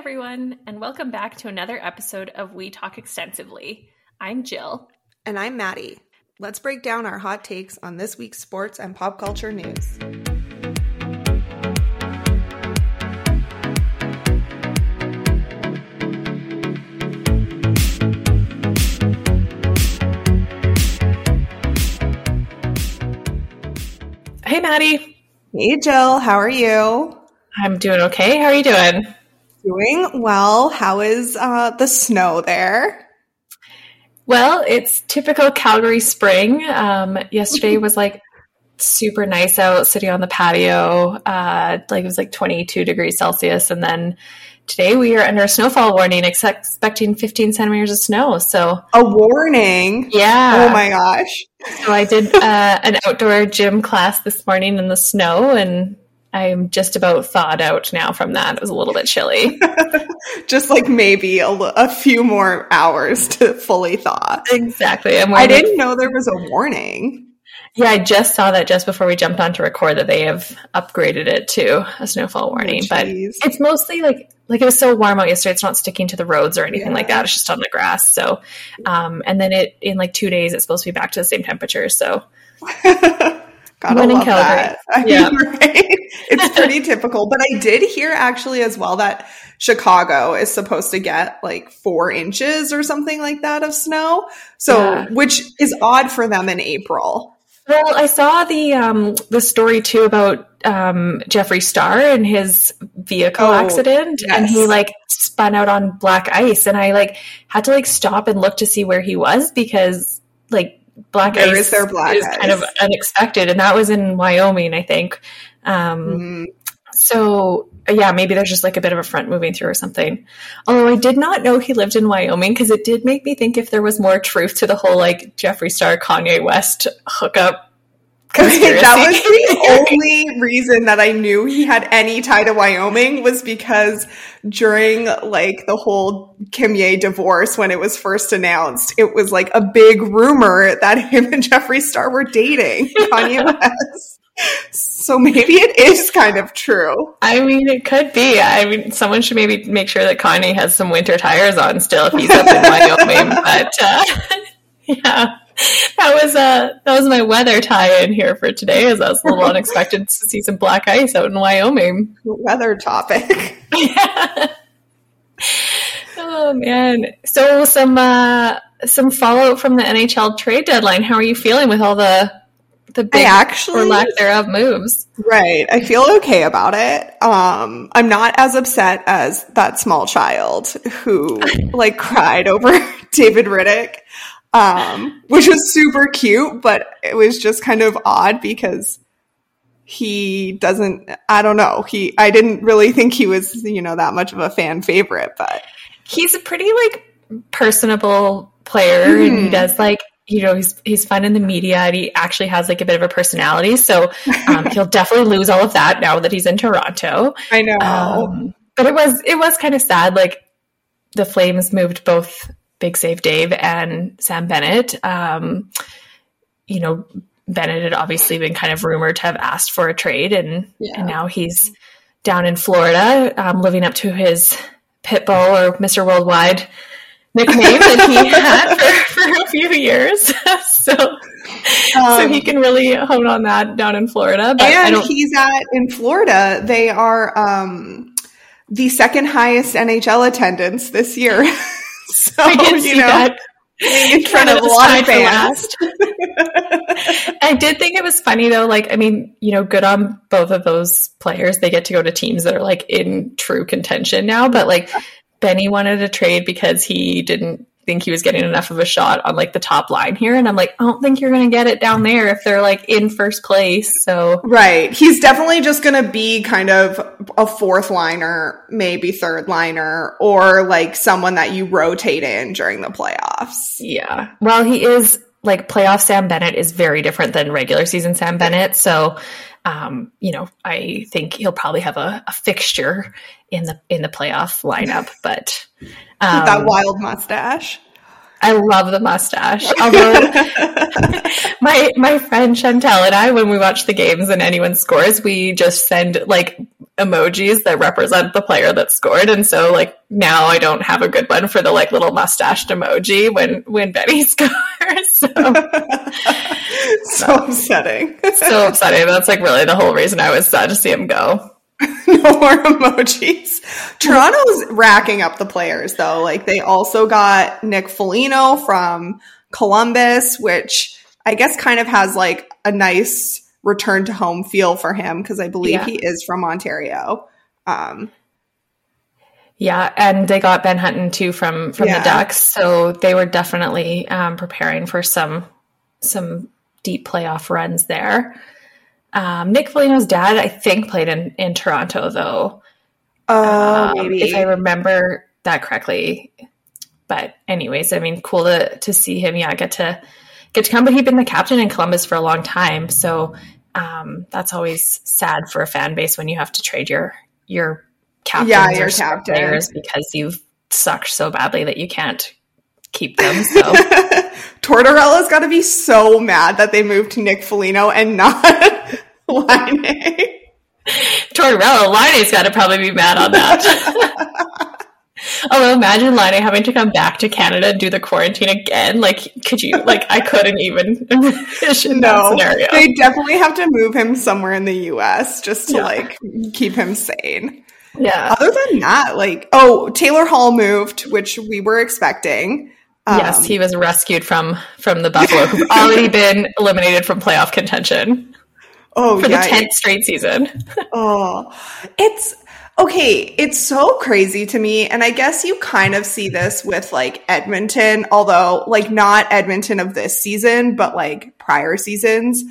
everyone, and welcome back to another episode of We Talk Extensively. I'm Jill. And I'm Maddie. Let's break down our hot takes on this week's sports and pop culture news. Hey, Maddie. Hey, Jill. How are you? I'm doing okay. How are you doing? Doing well. How is uh, the snow there? Well, it's typical Calgary spring. Um, yesterday was like super nice out, sitting on the patio. Uh, like it was like 22 degrees Celsius, and then today we are under a snowfall warning, expecting 15 centimeters of snow. So a warning. Yeah. Oh my gosh. So I did uh, an outdoor gym class this morning in the snow, and I'm just about thawed out now from that. It was a little bit chilly. just like maybe a, a, few more hours to fully thaw. Exactly. I didn't know there was a warning. Yeah, I just saw that just before we jumped on to record that they have upgraded it to a snowfall warning. Oh, but it's mostly like like it was so warm out yesterday, it's not sticking to the roads or anything yeah. like that. It's just on the grass. So um and then it in like two days it's supposed to be back to the same temperature. So Gotta love that. I yeah. Right? It's pretty typical. But I did hear actually as well that Chicago is supposed to get like four inches or something like that of snow. So, yeah. which is odd for them in April. Well, I saw the um, the story too about um, Jeffree Star and his vehicle oh, accident, yes. and he like spun out on black ice, and I like had to like stop and look to see where he was because like black there ice is, there black is ice. kind of unexpected, and that was in Wyoming, I think. Um, mm-hmm. So yeah, maybe there's just like a bit of a front moving through or something. Although I did not know he lived in Wyoming because it did make me think if there was more truth to the whole like Jeffree Star Kanye West hookup Conspiracy. that was the only reason that I knew he had any tie to Wyoming was because during like the whole Kim Ye divorce when it was first announced, it was like a big rumor that him and Jeffree Star were dating Kanye West. So maybe it is kind of true. I mean, it could be. I mean, someone should maybe make sure that Kanye has some winter tires on still if he's up in Wyoming. But uh, yeah. that was uh that was my weather tie in here for today as I was a little unexpected to see some black ice out in Wyoming. Weather topic. yeah. Oh man. So some uh some fallout from the NHL trade deadline. How are you feeling with all the the big I actually, or lack thereof moves? Right. I feel okay about it. Um I'm not as upset as that small child who like cried over David Rittich um, which was super cute, but it was just kind of odd because he doesn't, I don't know. He, I didn't really think he was, you know, that much of a fan favorite, but he's a pretty like personable player mm. and he hmm. does like, you know, he's, he's fun in the media and he actually has like a bit of a personality. So, um, he'll definitely lose all of that now that he's in Toronto. I know. Um, but it was, it was kind of sad. Like the Flames moved both Big Save Dave and Sam Bennett. Um, you know, Bennett had obviously been kind of rumored to have asked for a trade, and, yeah. and now he's down in Florida, um, living up to his Pitbull or Mr. Worldwide nickname that he had for, for, a few years. so, um, so he um, can really hone on that down in Florida. And he's at in Florida. They are um, the second highest NHL attendance this year. So, I did see know, that. In front of a lot of fans. I did think it was funny though. Like, I mean, you know, good on both of those players. They get to go to teams that are like in true contention now. But like, Benny wanted a trade because he didn't think he was getting enough of a shot on like the top line here. And I'm like, I don't think you're going to get it down there if they're like in first place. So, right. He's definitely just going to be kind of a fourth liner, maybe third liner, or like someone that you rotate in during the playoffs. Yeah. Well, he is like playoff Sam Bennett is very different than regular season Sam Bennett. So, um, you know, I think he'll probably have a, a fixture in the in the playoff lineup. But um, that wild mustache. I love the mustache. Although my my friend Chantel and I, when we watch the games and anyone scores, we just send like emojis that represent the player that scored. And so like now I don't have a good one for the like little mustached emoji when when Benny scores. So, so upsetting. so upsetting. That's like really the whole reason I was sad to see him go. no more emojis. Toronto's racking up the players though. Like they also got Nick Foligno from Columbus, which I guess kind of has like a nice return to home feel for him because I believe yeah. he is from Ontario. Um, yeah, and they got Ben Hutton too from from yeah. the Ducks, so they were definitely um, preparing for some some deep playoff runs there. Um, Nick Foligno's dad, I think, played in in Toronto though. Oh, um, maybe if I remember that correctly. But anyways, I mean, cool to to see him. Yeah, get to get to come. But he'd been the captain in Columbus for a long time, so um, that's always sad for a fan base when you have to trade your your captains yeah, your captain. players because you've sucked so badly that you can't keep them. So Tortorella's got to be so mad that they moved to Nick Foligno and not Laine. Tortorella, Laine's got to probably be mad on that. Oh, imagine Laine having to come back to Canada and do the quarantine again. Like, could you? Like, I couldn't even envision no, that scenario. They definitely have to move him somewhere in the U.S. just to yeah. like keep him sane. Yeah. Other than that, like, oh, Taylor Hall moved, which we were expecting. Um, yes, he was rescued from from the Buffalo, who've already been eliminated from playoff contention. Oh, for yeah, the tenth straight season. oh, it's Okay, it's so crazy to me. And I guess you kind of see this with like Edmonton, although like not Edmonton of this season, but like prior seasons,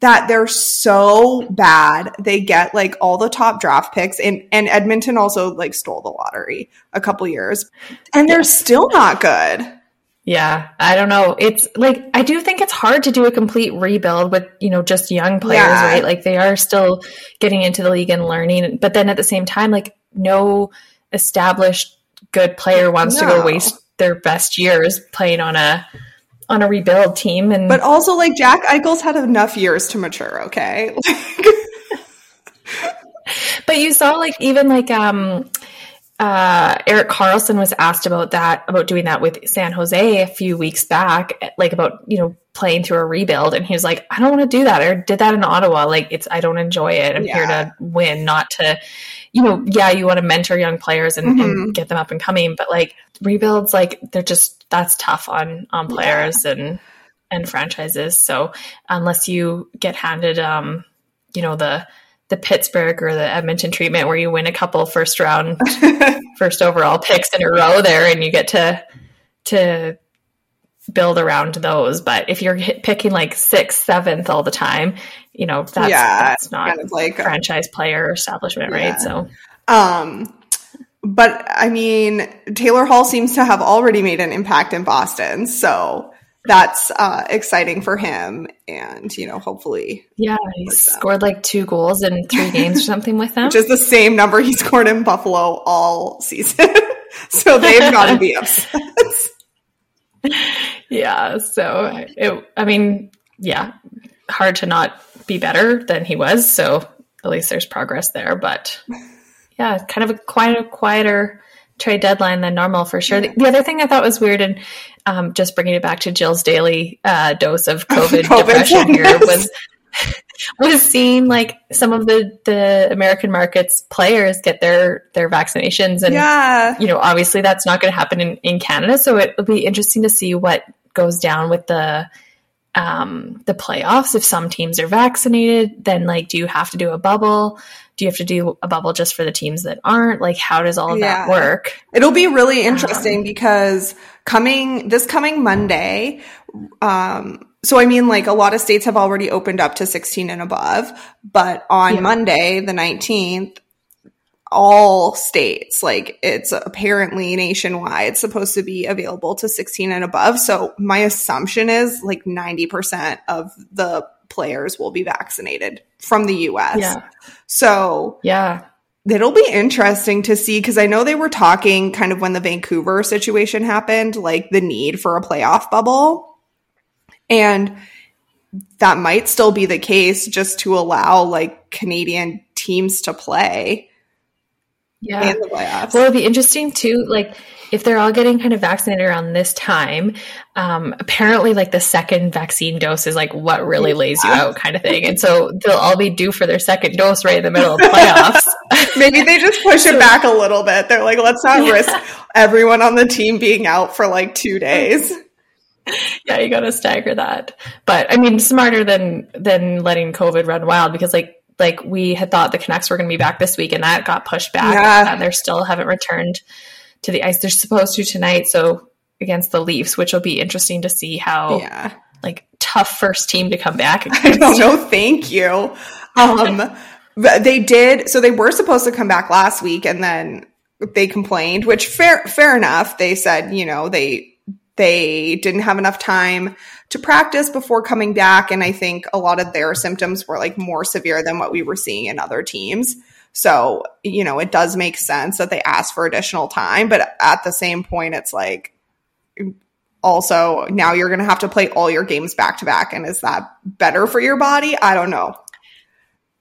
that they're so bad. They get like all the top draft picks and, and Edmonton also like stole the lottery a couple years and they're still not good. Yeah, I don't know. It's like I do think it's hard to do a complete rebuild with, you know, just young players, yeah. right? Like they are still getting into the league and learning, but then at the same time like no established good player wants no. to go waste their best years playing on a on a rebuild team and But also like Jack Eichel's had enough years to mature, okay? but you saw like even like um uh, Erik Karlsson was asked about that, about doing that with San Jose a few weeks back, like about, you know, playing through a rebuild. And he was like, I don't want to do that. Or did that in Ottawa. Like, it's, I don't enjoy it. I'm yeah. here to win, not to, you know, yeah, you want to mentor young players and, mm-hmm. and, get them up and coming. But like rebuilds, like, they're just, that's tough on, on players yeah. and, and franchises. So unless you get handed, um, you know, the, the Pittsburgh or the Edmonton treatment where you win a couple first round, first overall picks in a row there, and you get to to build around those. But if you're picking like sixth, seventh all the time, you know that's yeah, that's not kind of like franchise player establishment, yeah. right? So, um, but I mean, Taylor Hall seems to have already made an impact in Boston, so that's uh, exciting for him. And, you know, hopefully. Yeah, he scored like two goals in three games or something with them. Which is the same number he scored in Buffalo all season. so they've got to be upset. Yeah. So, it, I mean, yeah, hard to not be better than he was. So at least there's progress there. But yeah, kind of a quite a quieter trade deadline than normal for sure. The, the, other thing I thought was weird, and um, just bringing it back to Jill's daily uh, dose of COVID, COVID depression here was was seeing like some of the the American markets players get their their vaccinations, and yeah. you know, obviously that's not going to happen in in Canada. So it will be interesting to see what goes down with the um the playoffs if some teams are vaccinated then like do you have to do a bubble do you have to do a bubble just for the teams that aren't? Like, how does all of yeah. that work? It'll be really interesting um, because coming this coming Monday, um, so I mean, like a lot of states have already opened up to 16 and above, but on yeah. Monday, the 19th, all states, like it's apparently nationwide supposed to be available to 16 and above. So my assumption is like 90% of the players will be vaccinated from the US. Yeah. So, yeah. It'll be interesting to see because I know they were talking kind of when the Vancouver situation happened, like the need for a playoff bubble. And that might still be the case just to allow like Canadian teams to play. Yeah. Well, it'd be interesting too, like if they're all getting kind of vaccinated around this time, um, apparently like the second vaccine dose is like what really lays you out kind of thing. And so they'll all be due for their second dose right in the middle of playoffs. Maybe they just push it back a little bit. They're like, let's not yeah. risk everyone on the team being out for like two days. Yeah, you got to stagger that. But I mean, smarter than than letting COVID run wild because like like we had thought the Canucks were going to be back this week and that got pushed back yeah. and they still haven't returned to the ice. They're supposed to tonight, so against the Leafs, which will be interesting to see how yeah. like tough first team to come back. Against. I don't know. Thank you. Um, they did. So they were supposed to come back last week, and then they complained. Which fair, fair enough. They said, you know, they they didn't have enough time to practice before coming back, and I think a lot of their symptoms were like more severe than what we were seeing in other teams. So, you know, it does make sense that they asked for additional time, but at the same point, it's like also now you're going to have to play all your games back to back. And is that better for your body? I don't know.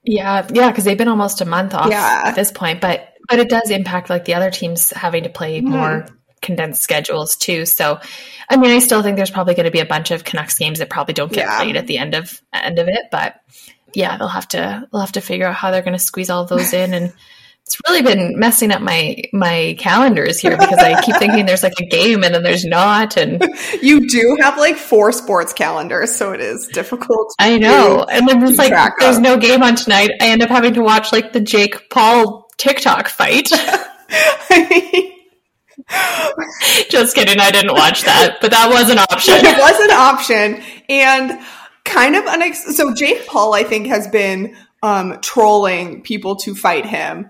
Yeah. Yeah. Cause they've been almost a month off yeah. at this point, but, but it does impact like the other teams having to play mm-hmm. more condensed schedules too. So, I mean, I still think there's probably going to be a bunch of Canucks games that probably don't get yeah. played at the end of end of it, but yeah, they'll have to they'll have to figure out how they're going to squeeze all those in and it's really been messing up my my calendars here because I keep thinking there's like a game and then there's not and you do have like four sports calendars so it is difficult I know and then there's like there's of. no game on tonight I end up having to watch like the Jake Paul TikTok fight Just kidding I didn't watch that but that was an option it was an option and kind of unex- so Jake Paul I think has been um, trolling people to fight him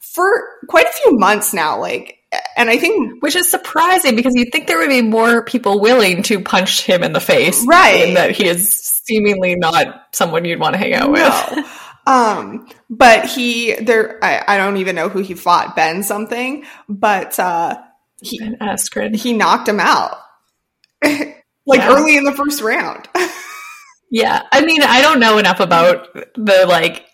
for quite a few months now like and I think which is surprising because you'd think there would be more people willing to punch him in the face right that he is seemingly not someone you'd want to hang out with. No. Um, but he there I, I don't even know who he fought, Ben something, but uh he ben Askren. he knocked him out. like yeah. early in the first round. Yeah, I mean, I don't know enough about the like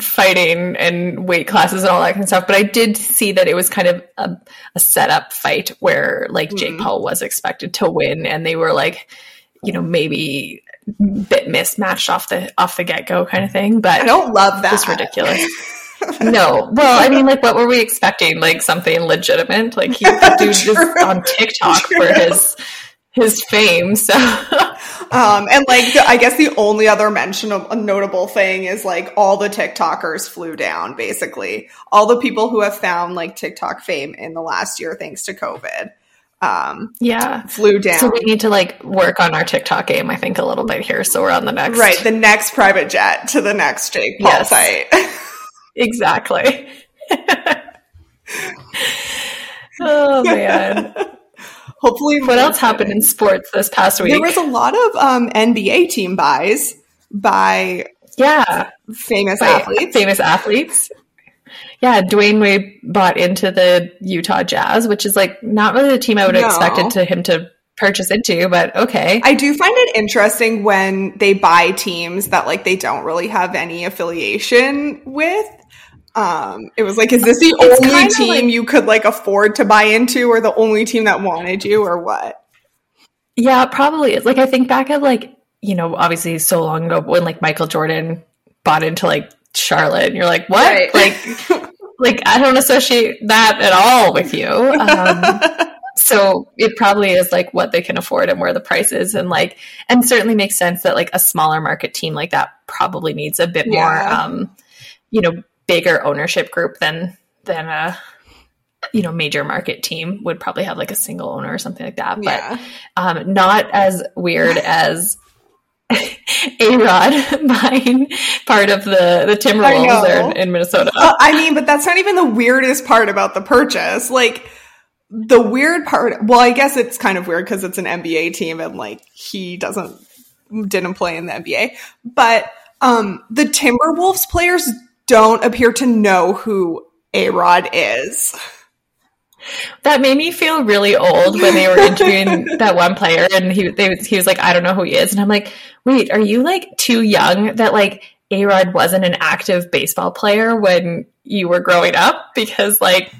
fighting and weight classes and all that kind of stuff, but I did see that it was kind of a, a setup fight where like mm-hmm. Jake Paul was expected to win, and they were like, you know, maybe bit mismatched off the off the get go kind of thing. But I don't love that. It's ridiculous. no, well, I mean, like, what were we expecting? Like something legitimate? Like he do this on TikTok True. for his his fame. So, um, and like, the, I guess the only other mention of a notable thing is like all the TikTokers flew down, basically. All the people who have found like TikTok fame in the last year thanks to COVID. Um, yeah, flew down. So we need to like work on our TikTok game, I think, a little bit here. So we're on the next, right? The next private jet to the next Jake Paul yes. fight. exactly. oh man hopefully what else happened in sports this past week there was a lot of um, nba team buys by yeah famous by athletes famous athletes yeah Dwyane wade bought into the utah jazz which is like not really the team i would have no. expected to him to purchase into, but okay. I do find it interesting when they buy teams that like they don't really have any affiliation with. Um, it was like, is this the it's only team like, you could like afford to buy into, or the only team that wanted you, or what? Yeah, probably. Like I think back at like you know, obviously so long ago when like Michael Jordan bought into like Charlotte, and you're like, what? Right. Like, like I don't associate that at all with you. Um, so it probably is like what they can afford and where the price is, and like, and certainly makes sense that like a smaller market team like that probably needs a bit yeah. more, um, you know bigger ownership group than than a you know major market team would probably have like a single owner or something like that but um, not as weird as a Rod buying part of the the Timberwolves there in, in Minnesota. Uh, I mean, but that's not even the weirdest part about the purchase. Like the weird part. Well, I guess it's kind of weird because it's an NBA team and like he doesn't didn't play in the NBA, but um the Timberwolves players don't appear to know who A Rod is. That made me feel really old when they were interviewing that one player, and he they, he was like, "I don't know who he is," and I'm like, "Wait, are you like too young that like A Rod wasn't an active baseball player when you were growing up because, like,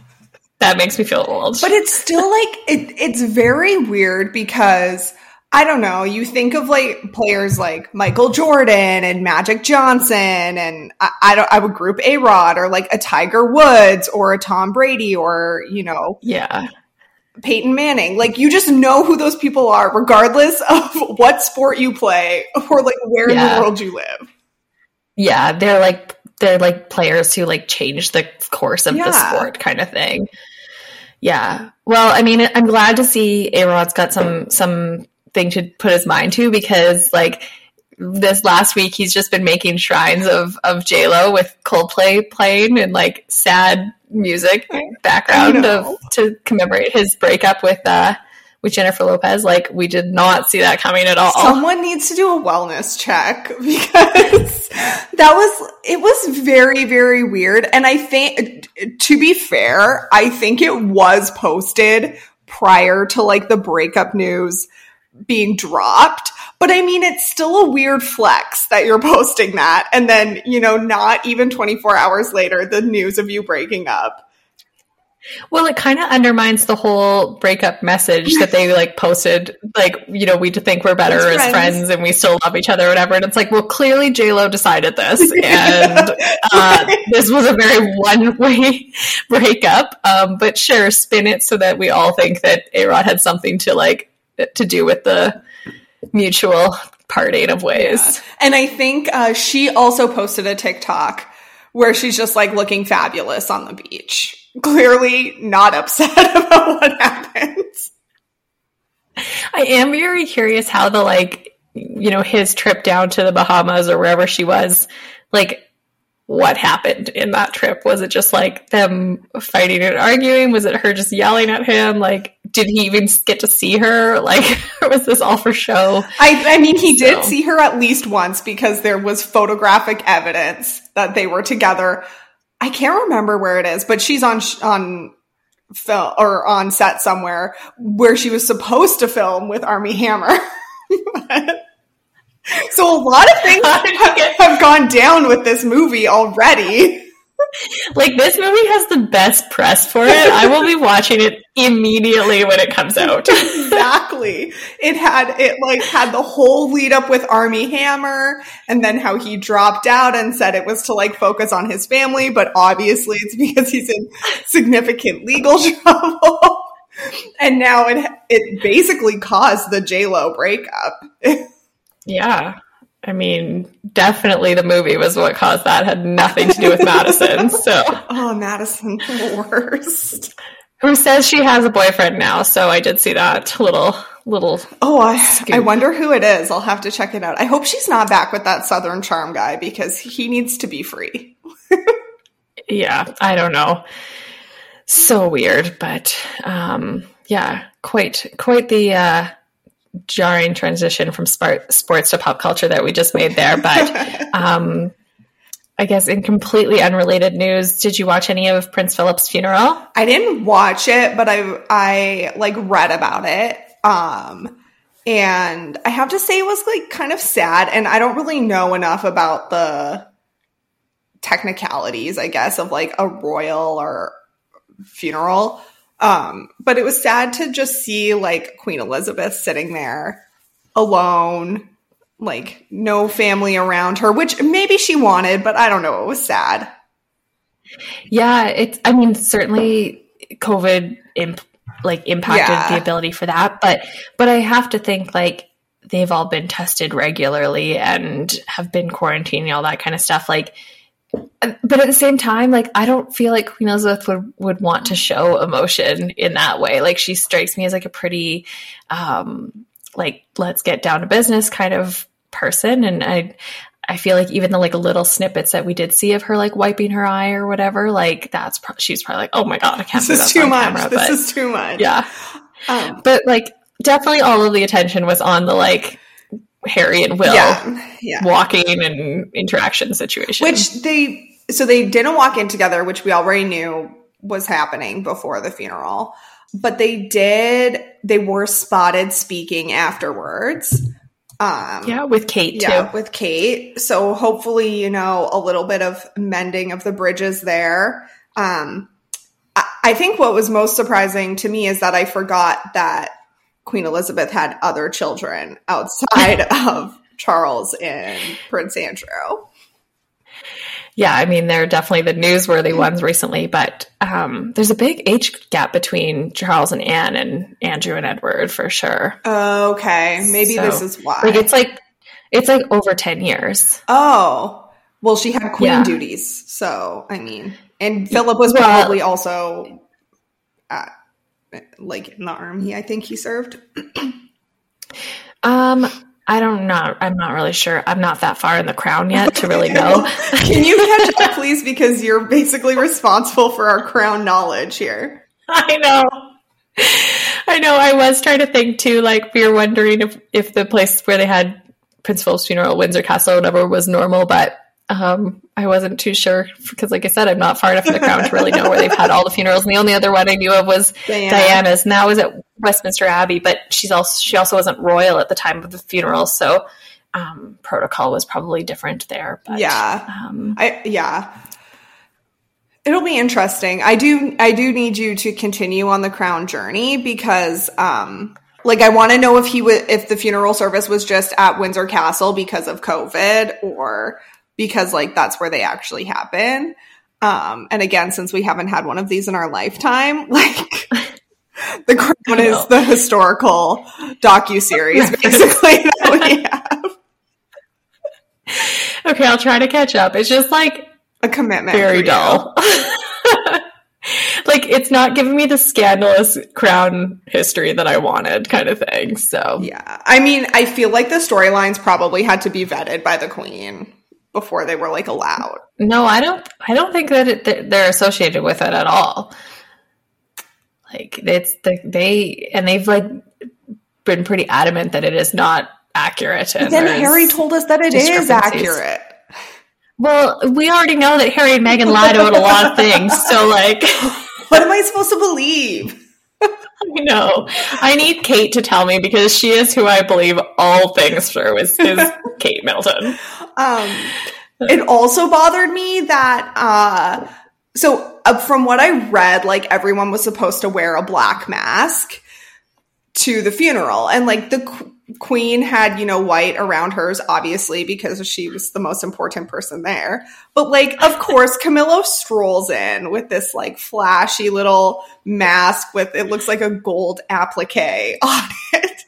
that makes me feel old. But it's still like, it, it's very weird because I don't know, you think of like players like Michael Jordan and Magic Johnson, and I, I don't, I would group A Rod or like a Tiger Woods or a Tom Brady or, you know, yeah. Peyton Manning. Like you just know who those people are, regardless of what sport you play or like where yeah. in the world you live. Yeah, they're like they're like players who like change the course of yeah. the sport kind of thing. Yeah. Well, I mean, I'm glad to see A Rod's got some some thing to put his mind to because like this last week he's just been making shrines of of J Lo with Coldplay playing and like sad music background of to commemorate his breakup with uh with Jennifer Lopez. Like we did not see that coming at all. Someone needs to do a wellness check because that was it was very very weird. And I think to be fair, I think it was posted prior to like the breakup news being dropped. But I mean, it's still a weird flex that you're posting that. And then, you know, not even 24 hours later, the news of you breaking up. Well, it kind of undermines the whole breakup message that they like posted. Like, you know, we think we're better as, as friends. friends. and we still love each other, or whatever. And it's like, well, clearly J Lo decided this, and uh, this was a very one way breakup. Um, but sure, spin it so that we all think that A Rod had something to like to do with the mutual parting of ways. Yeah. And I think uh, she also posted a TikTok where she's just like looking fabulous on the beach. Clearly not upset about what happened. I am very curious how the like, you know, his trip down to the Bahamas or wherever she was, like what happened in that trip. Was it just like them fighting and arguing? Was it her just yelling at him? Like, did he even get to see her? Like, was this all for show? I, I mean, he so. did see her at least once because there was photographic evidence that they were together. I can't remember where it is, but she's on on film or on set somewhere where she was supposed to film with Armie Hammer. So a lot of things have gone down with this movie already. Like this movie has the best press for it. I will be watching it immediately when it comes out. exactly. It had it like had the whole lead up with Armie Hammer and then how he dropped out and said it was to like focus on his family, but obviously it's because he's in significant legal trouble. and now it it basically caused the J Lo breakup. Yeah. I mean, definitely the movie was what caused that. It had nothing to do with Madison. So, oh, Madison, the worst. Who says she has a boyfriend now? So I did see that little little. Oh, I, I wonder who it is. I'll have to check it out. I hope she's not back with that Southern Charm guy because he needs to be free. yeah, I don't know. So weird, but um, yeah, quite quite the uh, jarring transition from sports to pop culture that we just made there. But um, I guess in completely unrelated news, did you watch any of Prince Philip's funeral? I didn't watch it, but I I like read about it. Um, and I have to say it was like kind of sad, and I don't really know enough about the technicalities, I guess, of like a royal or funeral. Um, but it was sad to just see like Queen Elizabeth sitting there alone, like no family around her, which maybe she wanted, but I don't know. It was sad. Yeah, it's. I mean, certainly COVID imp- like impacted yeah. the ability for that, but but I have to think like they've all been tested regularly and have been quarantining all that kind of stuff. Like but at the same time, like I don't feel like Queen Elizabeth would would want to show emotion in that way. Like she strikes me as like a pretty, um, like let's get down to business kind of person, and I. I feel like even the like little snippets that we did see of her like wiping her eye or whatever, like that's pro- she's probably like, oh my god, I can't. This is too much. Camera, this but, is too much. Yeah, um, but like definitely all of the attention was on the like Harry and Will yeah, yeah. walking and interaction situation. Which they so they didn't walk in together, which we already knew was happening before the funeral. But they did they were spotted speaking afterwards. Um, yeah, with Kate too. Yeah, with Kate. So hopefully, you know, a little bit of mending of the bridges there. Um, I, I think what was most surprising to me is that I forgot that Queen Elizabeth had other children outside of Charles and Prince Andrew. Yeah, I mean they're definitely the newsworthy ones recently, but um, there's a big age gap between Charles and Anne and Andrew and Edward for sure. Okay, maybe so, this is why. Like it's like it's like over ten years. Oh, well, she had queen yeah. duties, so I mean, and Philip was well, probably also at, like in the army. I think he served. um, I don't know. I'm not really sure. I'm not that far in the crown yet to really know. Can you catch up, please? Because you're basically responsible for our crown knowledge here. I know. I know. I was trying to think too. Like we were wondering if if the place where they had Prince Philip's funeral, Windsor Castle, whatever, was normal, but um, I wasn't too sure because, like I said, I'm not far enough in the crown to really know where they've had all the funerals. And the only other one I knew of was Diana. Diana's, and that was at Westminster Abbey. But she's also she also wasn't royal at the time of the funeral, so um, protocol was probably different there. But, yeah, um, I yeah. It'll be interesting. I do I do need you to continue on the crown journey because um like I want to know if he if the funeral service was just at Windsor Castle because of COVID or because like that's where they actually happen. Um, and again, since we haven't had one of these in our lifetime, like the crown is the historical docu series basically that we have. Okay, I'll try to catch up. It's just like a commitment. Very dull. like it's not giving me the scandalous crown history that I wanted, kind of thing. So yeah, I mean, I feel like the storylines probably had to be vetted by the queen before they were like allowed. No, I don't. I don't think that it, they're associated with it at all. Like it's the, they and they've like been pretty adamant that it is not accurate. And then Harry told us that it is accurate. Well, we already know that Harry and Meghan lied about a lot of things. So, like, what am I supposed to believe? I know. I need Kate to tell me because she is who I believe all things through is, is Kate Middleton. Um, it also bothered me that, uh, so uh, from what I read, like everyone was supposed to wear a black mask to the funeral. And like the queen had, you know, white around hers, obviously, because she was the most important person there. But like, of course, Camilla strolls in with this like flashy little mask with, it looks like a gold applique on it.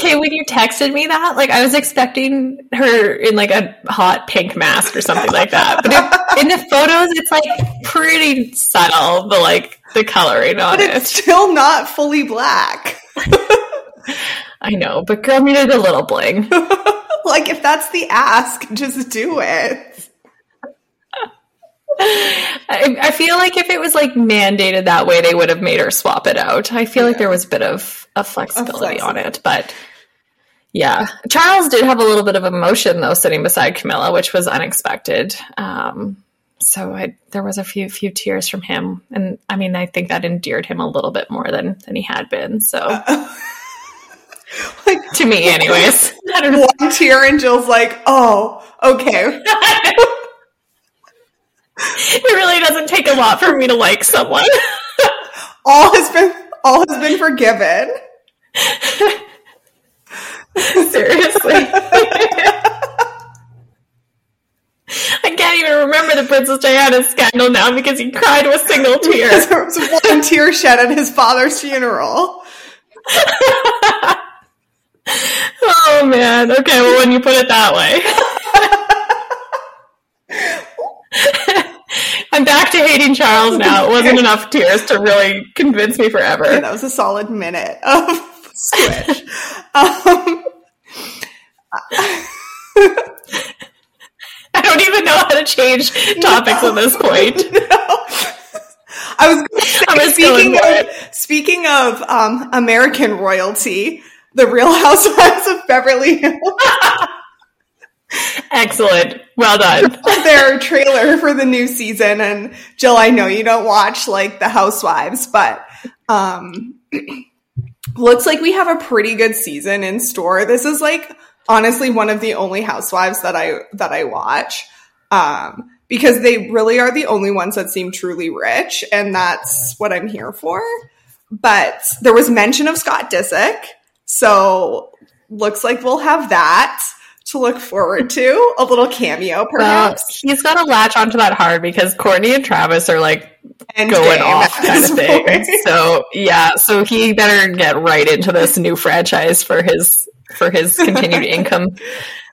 Okay, when you texted me that, like I was expecting her in like a hot pink mask or something like that. But in, in the photos, it's like pretty subtle. The like the coloring on but it's it. still not fully black. I know, but girl needed a little bling. like if that's the ask, just do it. I, I, feel like if it was like mandated that way, they would have made her swap it out. I feel yeah. like there was a bit of a flexibility, flexibility on it, but yeah, Charles did have a little bit of emotion though, sitting beside Camilla, which was unexpected. Um, so I, there was a few few tears from him, and I mean, I think that endeared him a little bit more than than he had been. So, uh, like to me, anyways, one tear, and Jill's like, "Oh, okay." it really doesn't take a lot for me to like someone. all has been all has been forgiven. Seriously. I can't even remember the Princess Diana scandal now because he cried with single tear. there was one tear shed at his father's funeral. Oh man. Okay, well when you put it that way. I'm back to hating Charles now. It wasn't enough tears to really convince me forever. That was a solid minute of switch. um, I don't even know how to change topics no. at this point. No. I was, say, I was speaking of, speaking of um, American royalty, the Real Housewives of Beverly Hills. Excellent. Well done. Their trailer for the new season. And Jill, I know you don't watch like the Housewives, but um, looks like we have a pretty good season in store. This is like honestly one of the only housewives that I that I watch. Um, because they really are the only ones that seem truly rich, and that's what I'm here for. But there was mention of Scott Disick, so looks like we'll have that to look forward to. A little cameo, perhaps. Well, he's got to latch onto that hard because Kourtney and Travis are like End going off kind of thing. Point. So yeah, so he better get right into this new franchise for his for his continued income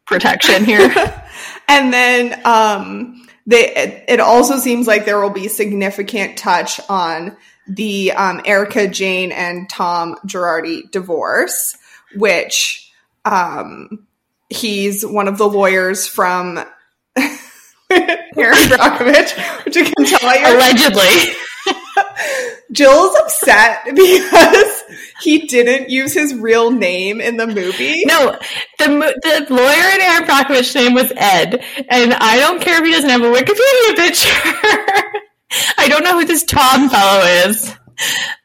protection here. and then um they it, it, also seems like there will be significant touch on the um, Erika Jayne and Tom Girardi divorce, which um, he's one of the lawyers from Erin Brockovich, which I can tell you allegedly. Jill's upset because he didn't use his real name in the movie. No, the the lawyer in Erin Brockovich's name was Ed, and I don't care if he doesn't have a Wikipedia picture. I don't know who this Tom fellow is,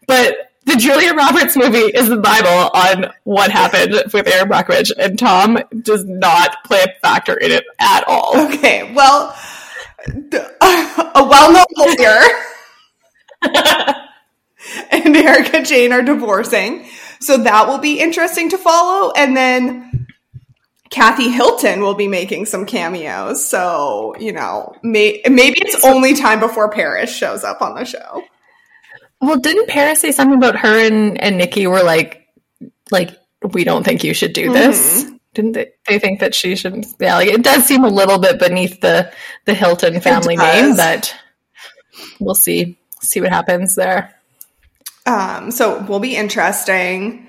but the Julia Roberts movie is the Bible on what happened with Erin Brockovich, and Tom does not play a factor in it at all. Okay, well, a well-known lawyer and Erika Jayne are divorcing, so that will be interesting to follow. And then Kathy Hilton will be making some cameos, so you know, may- maybe it's only time before Paris shows up on the show. Well, didn't Paris say something about her and, and Nicky were like, like, we don't think you should do this? Mm-hmm. Didn't they, they think that she should? Yeah, like it does seem a little bit beneath the the Hilton family name, but we'll see see what happens there. Um, so will be interesting.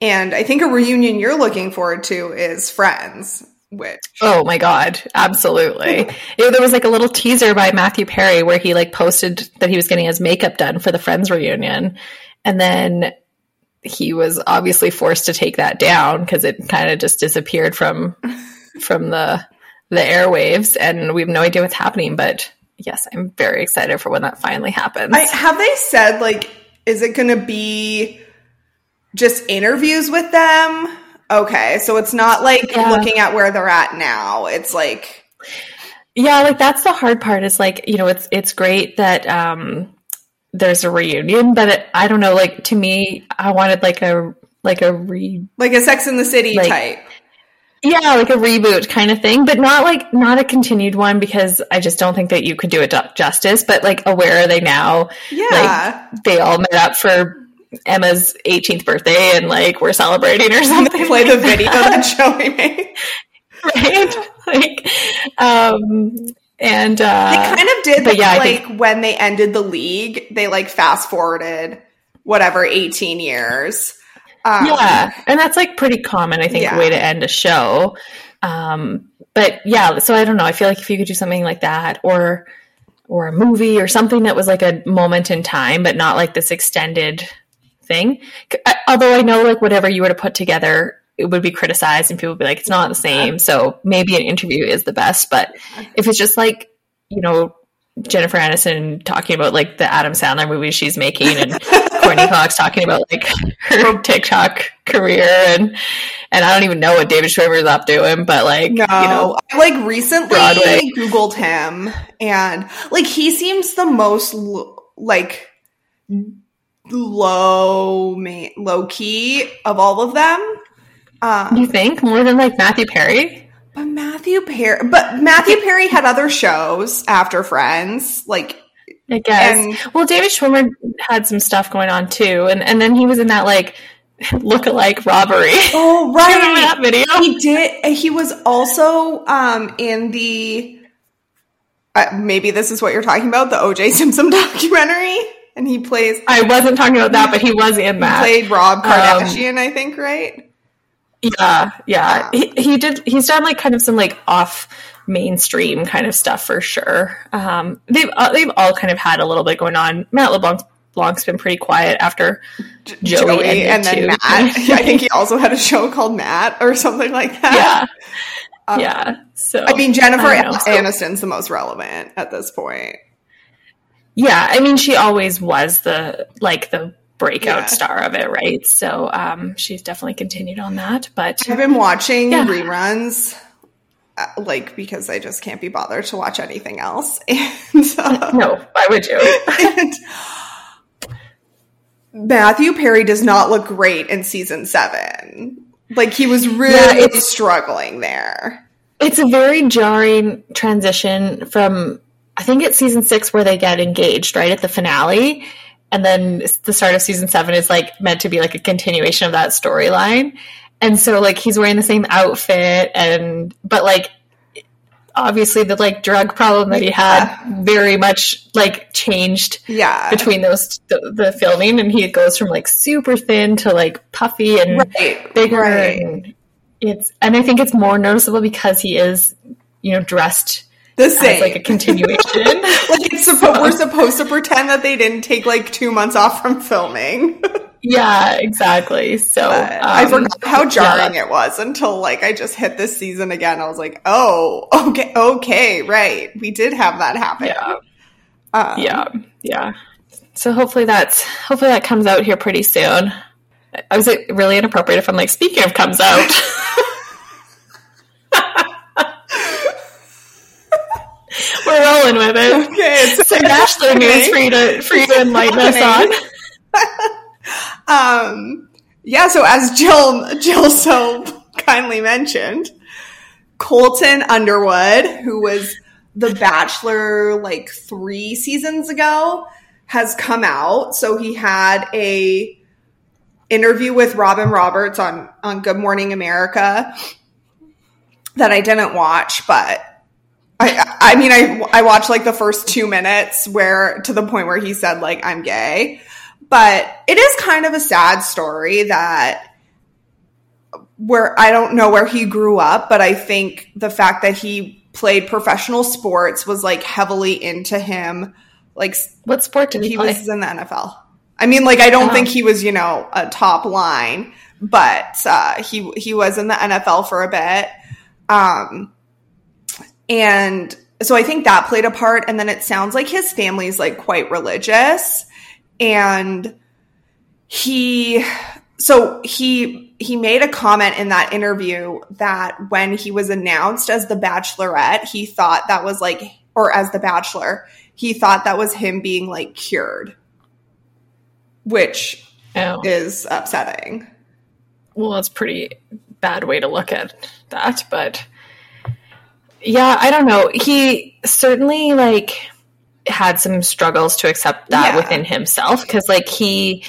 And I think a reunion you're looking forward to is Friends. Which oh my god, absolutely! it, there was like a little teaser by Matthew Perry where he like posted that he was getting his makeup done for the Friends reunion, and then he was obviously forced to take that down because it kind of just disappeared from from the the airwaves, and we have no idea what's happening. But yes, I'm very excited for when that finally happens. I, have they said like, is it going to be just interviews with them? Okay, so it's not like yeah. looking at where they're at now. It's like Yeah, like that's the hard part is like, you know, it's it's great that um there's a reunion, but it, I don't know, like to me I wanted like a like a re like a Sex in the City like, type. Yeah, like a reboot kind of thing, but not like not a continued one because I just don't think that you could do it justice. But like, where are they now? Yeah, like, they all met up for Emma's 18th birthday and like we're celebrating or something. play the video that Joey made. right? Like, um, and uh, they kind of did, but yeah, like think- when they ended the league, they like fast forwarded whatever 18 years. Um, yeah, and that's like pretty common, I think, yeah. way to end a show. Um, but yeah, so I don't know. I feel like if you could do something like that, or or a movie, or something that was like a moment in time, but not like this extended thing. Although I know like whatever you were to put together, it would be criticized and people would be like, it's not the same. So maybe an interview is the best. But if it's just like, you know, Jennifer Aniston talking about like the Adam Sandler movies she's making and Courteney Cox talking about like her TikTok career and and I don't even know what David Schwimmer's up doing, but like no, you know, I like recently Broadway. Googled him and like he seems the most like low low key of all of them. Um, you think more than like Matthew Perry? But Matthew Perry, but Matthew Perry had other shows after Friends, like I guess. And, well, David Schwimmer had some stuff going on too, and and then he was in that like look-alike robbery. Oh right, that video. He did. He was also um, in the. Uh, maybe this is what you're talking about, the O.J. Simpson documentary and he plays. I wasn't talking about that, but he was in that. played Rob um, Kardashian, um, I think, right? Yeah, yeah. He, he did. He's done like kind of some like off mainstream kind of stuff for sure. Um, they've uh, they've all kind of had a little bit going on. Matt LeBlanc Blanc's been pretty quiet after Joey, Joey and then too. Matt. I think he also had a show called Matt or something like that. Yeah. Um, yeah. So I mean, Jennifer I Aniston's the most relevant at this point. Yeah, I mean, she always was the like the breakout yeah. star of it, right? So um, she's definitely continued on that. But I've been watching yeah. reruns, uh, like because I just can't be bothered to watch anything else. And uh, no, why would you? and Matthew Perry does not look great in season seven. Like he was really yeah, struggling there. It's a very jarring transition from I think it's season six where they get engaged, right at the finale, and then the start of season seven is like meant to be like a continuation of that storyline. And so like he's wearing the same outfit and but like obviously the like drug problem that he had yeah. very much like changed yeah between those the, the, filming and he goes from like super thin to like puffy and right. bigger right. and it's and I think it's more noticeable because he is you know dressed the same as, like a continuation like it's supposed so. we're supposed to pretend that they didn't take like two months off from filming yeah, exactly. So um, I forgot how jarring yeah. it was until like I just hit this season again. I was like, oh, okay, okay, right. We did have that happen. Yeah, um, yeah, yeah. So hopefully that's hopefully that comes out here pretty soon. I was like, really inappropriate if I'm like speaking of comes out. We're rolling with it. Okay, so Bachelor news for you to for you to enlighten us on. Um, yeah, so as Jill Jill so kindly mentioned, Colton Underwood, who was the Bachelor like three seasons ago, has come out. So he had a interview with Robin Roberts on on Good Morning America that I didn't watch, but I I mean I I watched like the first two minutes where to the point where he said like I'm gay. But it is kind of a sad story that where I don't know where he grew up, but I think the fact that he played professional sports was like heavily into him. Like what sport did he, he play? was in the NFL. I mean, like I don't oh. think he was, you know, a top line, but uh, he he was in the NFL for a bit. Um, and so I think that played a part. And then it sounds like his family's like quite religious and he so he he made a comment in that interview that when he was announced as the bachelorette he thought that was like or as the bachelor he thought that was him being like cured which oh. is upsetting well it's pretty bad way to look at that but yeah i don't know he certainly like had some struggles to accept that yeah. within himself because like he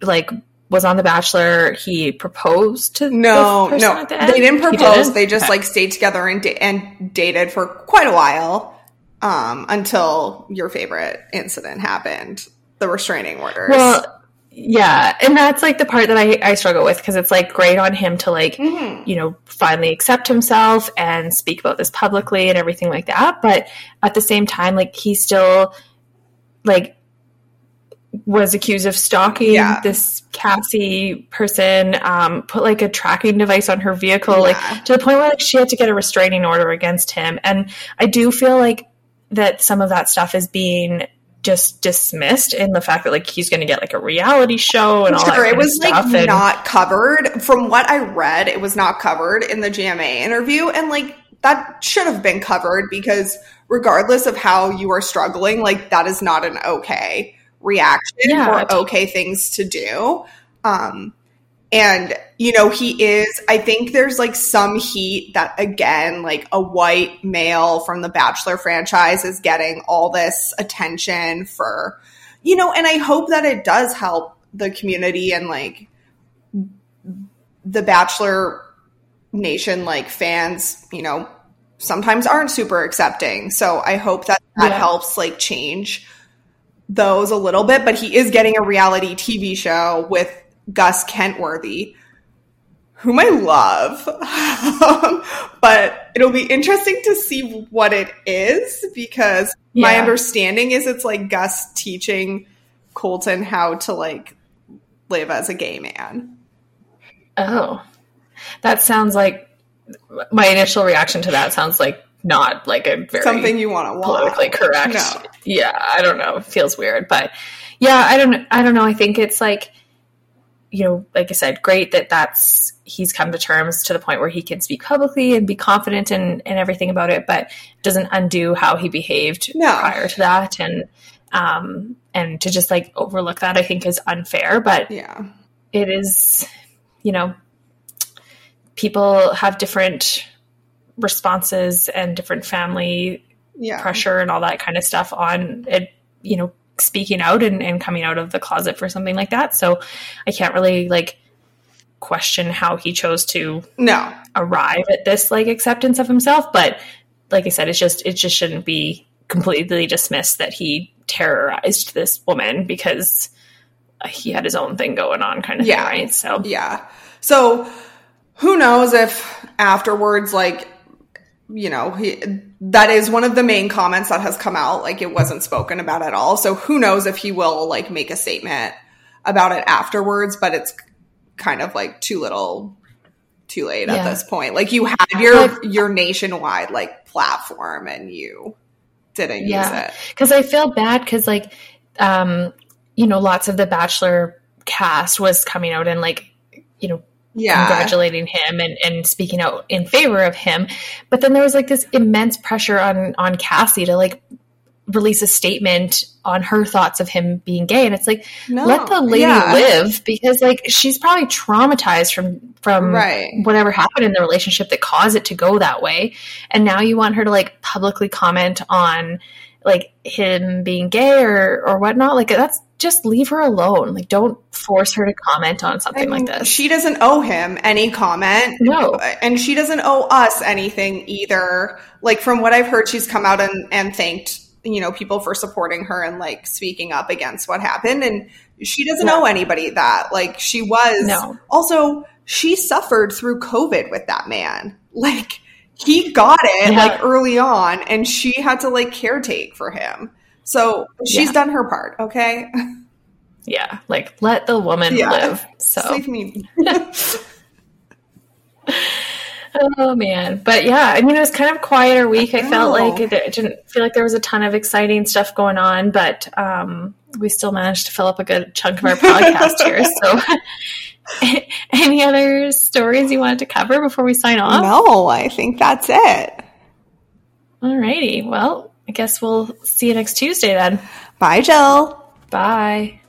like was on the bachelor he proposed to no no the they didn't propose didn't? they just okay. like stayed together and, da- and dated for quite a while um, until your favorite incident happened the restraining orders well yeah and that's like the part that i, I struggle with because it's like great on him to like mm-hmm. you know finally accept himself and speak about this publicly and everything like that but at the same time like he still like was accused of stalking yeah. this Cassie person, um, put like a tracking device on her vehicle, yeah. like to the point where like she had to get a restraining order against him. And I do feel like that some of that stuff is being just dismissed in the fact that like he's going to get like a reality show and all sure, that. it was like and- not covered from what I read. It was not covered in the GMA interview, and like that should have been covered because regardless of how you are struggling, like that is not an okay reaction yeah, or okay things to do. Um, and, you know, he is, I think there's like some heat that, again, like a white male from the Bachelor franchise is getting all this attention for, you know, and I hope that it does help the community and like the Bachelor Nation, like fans, you know, sometimes aren't super accepting. So I hope that that yeah. helps like change those a little bit, but he is getting a reality TV show with Gus Kenworthy, whom I love. Um, but it'll be interesting to see what it is because yeah. my understanding is it's like Gus teaching Colton how to like live as a gay man. Oh. That sounds like my initial reaction to that sounds like not like a very something you want to politically correct. No. Yeah, I don't know. It feels weird, but yeah, I don't. I don't know. I think it's like you know, like I said, great that that's he's come to terms to the point where he can speak publicly and be confident and and everything about it, but doesn't undo how he behaved no. prior to that and um and to just like overlook that I think is unfair, but yeah. It is you know people have different responses and different family yeah. pressure and all that kind of stuff on it, you know, speaking out and, and coming out of the closet for something like that. So I can't really like question how he chose to no arrive at this like acceptance of himself. But like I said, it's just it just shouldn't be completely dismissed that he terrorized this woman because he had his own thing going on kind of yeah. thing, right? So yeah. So who knows if afterwards like you know, he, that is one of the main comments that has come out. Like it wasn't spoken about at all. So who knows if he will like make a statement about it afterwards, but it's kind of like too little too late yeah. at this point. Like you had your, your nationwide like platform and you didn't yeah. use it. Cause I feel bad cause like, um, you know, lots of the Bachelor cast was coming out and like, you know, yeah. congratulating him and, and speaking out in favor of him. But then there was like this immense pressure on on Cassie to like release a statement on her thoughts of him being gay and it's like no. let the lady yeah. live because like she's probably traumatized from from right. whatever happened in the relationship that caused it to go that way and now you want her to like publicly comment on like him being gay or or whatnot like that's just leave her alone. Like, don't force her to comment on something like this. She doesn't owe him any comment. No. And she doesn't owe us anything either. Like, from what I've heard, she's come out and, and thanked, you know, people for supporting her and like speaking up against what happened. And she doesn't owe anybody that. Like, she was. No. Also, she suffered through COVID with that man. Like, he got it yeah. like early on and she had to like caretake for him. So she's yeah. done her part, okay? Yeah, like let the woman yeah. live. So Save me. oh man, but yeah, I mean it was kind of quieter week. I, I felt like it, it, didn't feel like there was a ton of exciting stuff going on, but um, we still managed to fill up a good chunk of our podcast here. So, any other stories you wanted to cover before we sign off? No, I think that's it. Alrighty, well, I guess we'll see you next Tuesday then. Bye, Jill. Bye.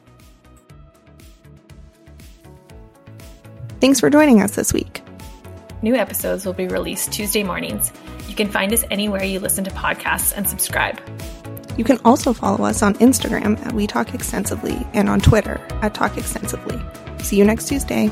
Thanks for joining us this week. New episodes will be released Tuesday mornings. You can find us anywhere you listen to podcasts and subscribe. You can also follow us on Instagram at We Talk Extensively and on Twitter at Talk Extensively. See you next Tuesday.